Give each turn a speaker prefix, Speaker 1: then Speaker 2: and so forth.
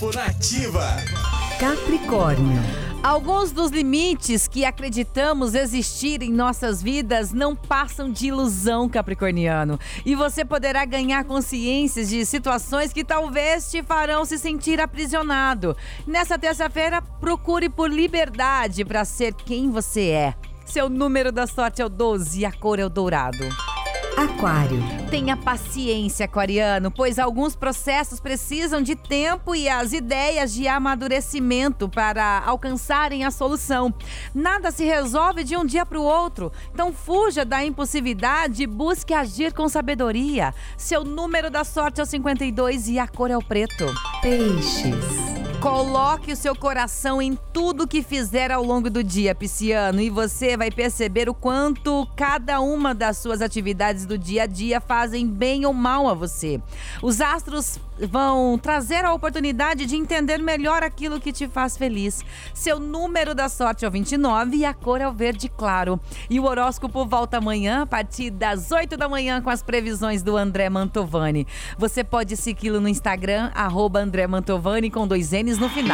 Speaker 1: Horóscopo Nativa.
Speaker 2: Capricórnio.
Speaker 3: Alguns dos limites que acreditamos existir em nossas vidas não passam de ilusão, Capricorniano. E você poderá ganhar consciência de situações que talvez te farão se sentir aprisionado. Nessa terça-feira, procure por liberdade para ser quem você é. Seu número da sorte é o 12 e a cor é o dourado.
Speaker 2: Aquário.
Speaker 3: Tenha paciência, aquariano, pois alguns processos precisam de tempo e as ideias de amadurecimento para alcançarem a solução. Nada se resolve de um dia para o outro, então fuja da impulsividade e busque agir com sabedoria. Seu número da sorte é o 52 e a cor é o preto.
Speaker 2: Peixes.
Speaker 3: Coloque o seu coração em tudo que fizer ao longo do dia, Pisciano, e você vai perceber o quanto cada uma das suas atividades do dia a dia fazem bem ou mal a você. Os astros vão trazer a oportunidade de entender melhor aquilo que te faz feliz. Seu número da sorte é o 29 e a cor é o verde claro. E o horóscopo volta amanhã a partir das 8 da manhã com as previsões do André Mantovani. Você pode segui-lo no Instagram, André Mantovani com dois N's no final.